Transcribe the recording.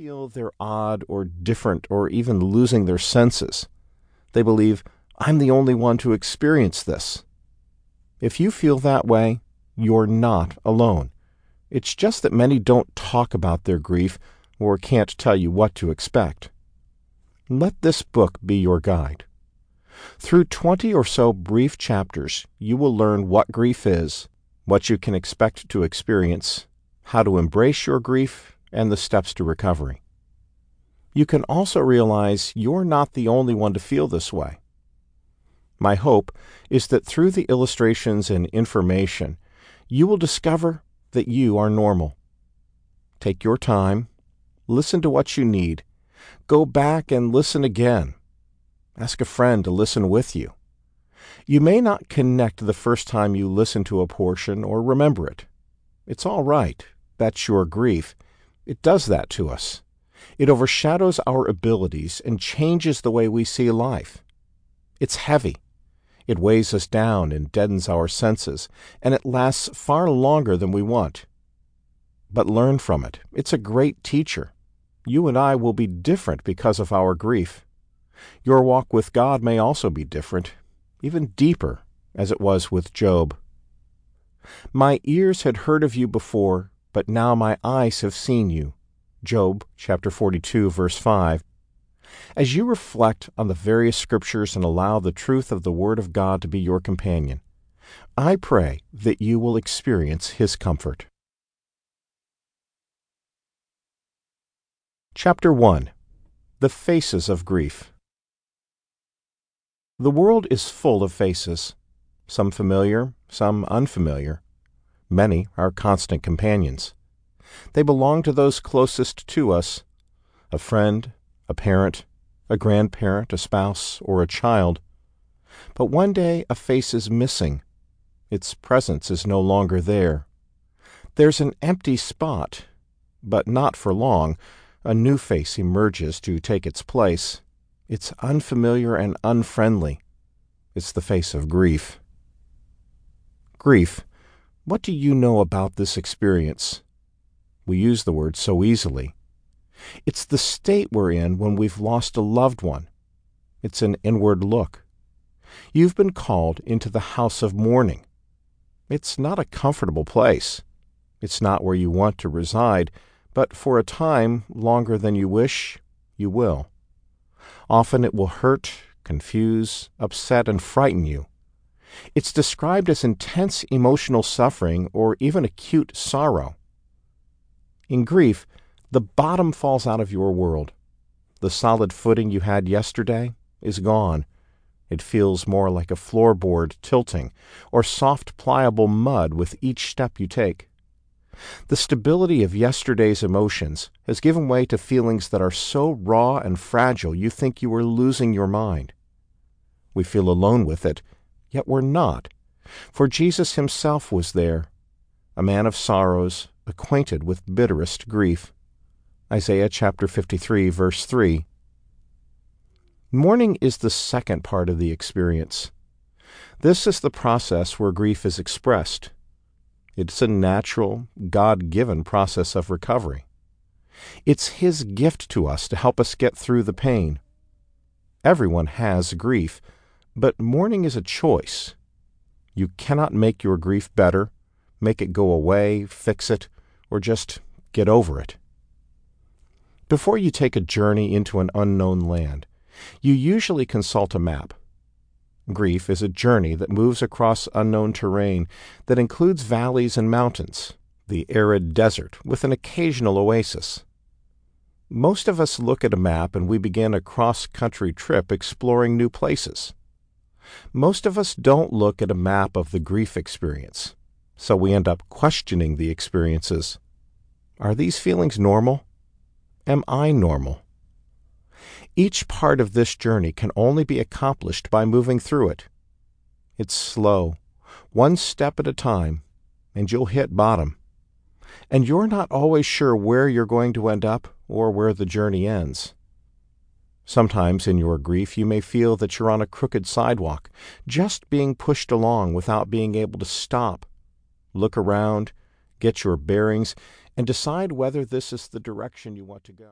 feel they're odd or different or even losing their senses. They believe, I'm the only one to experience this. If you feel that way, you're not alone. It's just that many don't talk about their grief or can't tell you what to expect. Let this book be your guide. Through 20 or so brief chapters, you will learn what grief is, what you can expect to experience, how to embrace your grief, and the steps to recovery. You can also realize you're not the only one to feel this way. My hope is that through the illustrations and information, you will discover that you are normal. Take your time, listen to what you need, go back and listen again. Ask a friend to listen with you. You may not connect the first time you listen to a portion or remember it. It's all right. That's your grief. It does that to us. It overshadows our abilities and changes the way we see life. It's heavy. It weighs us down and deadens our senses, and it lasts far longer than we want. But learn from it. It's a great teacher. You and I will be different because of our grief. Your walk with God may also be different, even deeper, as it was with Job. My ears had heard of you before, but now my eyes have seen you. Job chapter 42 verse 5. As you reflect on the various scriptures and allow the truth of the Word of God to be your companion, I pray that you will experience His comfort. Chapter 1 The Faces of Grief The world is full of faces, some familiar, some unfamiliar. Many are constant companions. They belong to those closest to us a friend, a parent, a grandparent, a spouse, or a child. But one day a face is missing. Its presence is no longer there. There's an empty spot, but not for long. A new face emerges to take its place. It's unfamiliar and unfriendly. It's the face of grief. Grief. What do you know about this experience? We use the word so easily. It's the state we're in when we've lost a loved one. It's an inward look. You've been called into the house of mourning. It's not a comfortable place. It's not where you want to reside, but for a time longer than you wish, you will. Often it will hurt, confuse, upset, and frighten you. It's described as intense emotional suffering or even acute sorrow. In grief, the bottom falls out of your world. The solid footing you had yesterday is gone. It feels more like a floorboard tilting or soft, pliable mud with each step you take. The stability of yesterday's emotions has given way to feelings that are so raw and fragile you think you are losing your mind. We feel alone with it, yet we're not, for Jesus himself was there, a man of sorrows, acquainted with bitterest grief. Isaiah chapter 53, verse 3. Mourning is the second part of the experience. This is the process where grief is expressed. It's a natural, God given process of recovery. It's His gift to us to help us get through the pain. Everyone has grief, but mourning is a choice. You cannot make your grief better, make it go away, fix it, or just get over it. Before you take a journey into an unknown land, you usually consult a map. Grief is a journey that moves across unknown terrain that includes valleys and mountains, the arid desert with an occasional oasis. Most of us look at a map and we begin a cross country trip exploring new places. Most of us don't look at a map of the grief experience, so we end up questioning the experiences. Are these feelings normal? Am I normal? Each part of this journey can only be accomplished by moving through it. It's slow, one step at a time, and you'll hit bottom. And you're not always sure where you're going to end up or where the journey ends. Sometimes in your grief you may feel that you're on a crooked sidewalk, just being pushed along without being able to stop, look around, get your bearings, and decide whether this is the direction you want to go.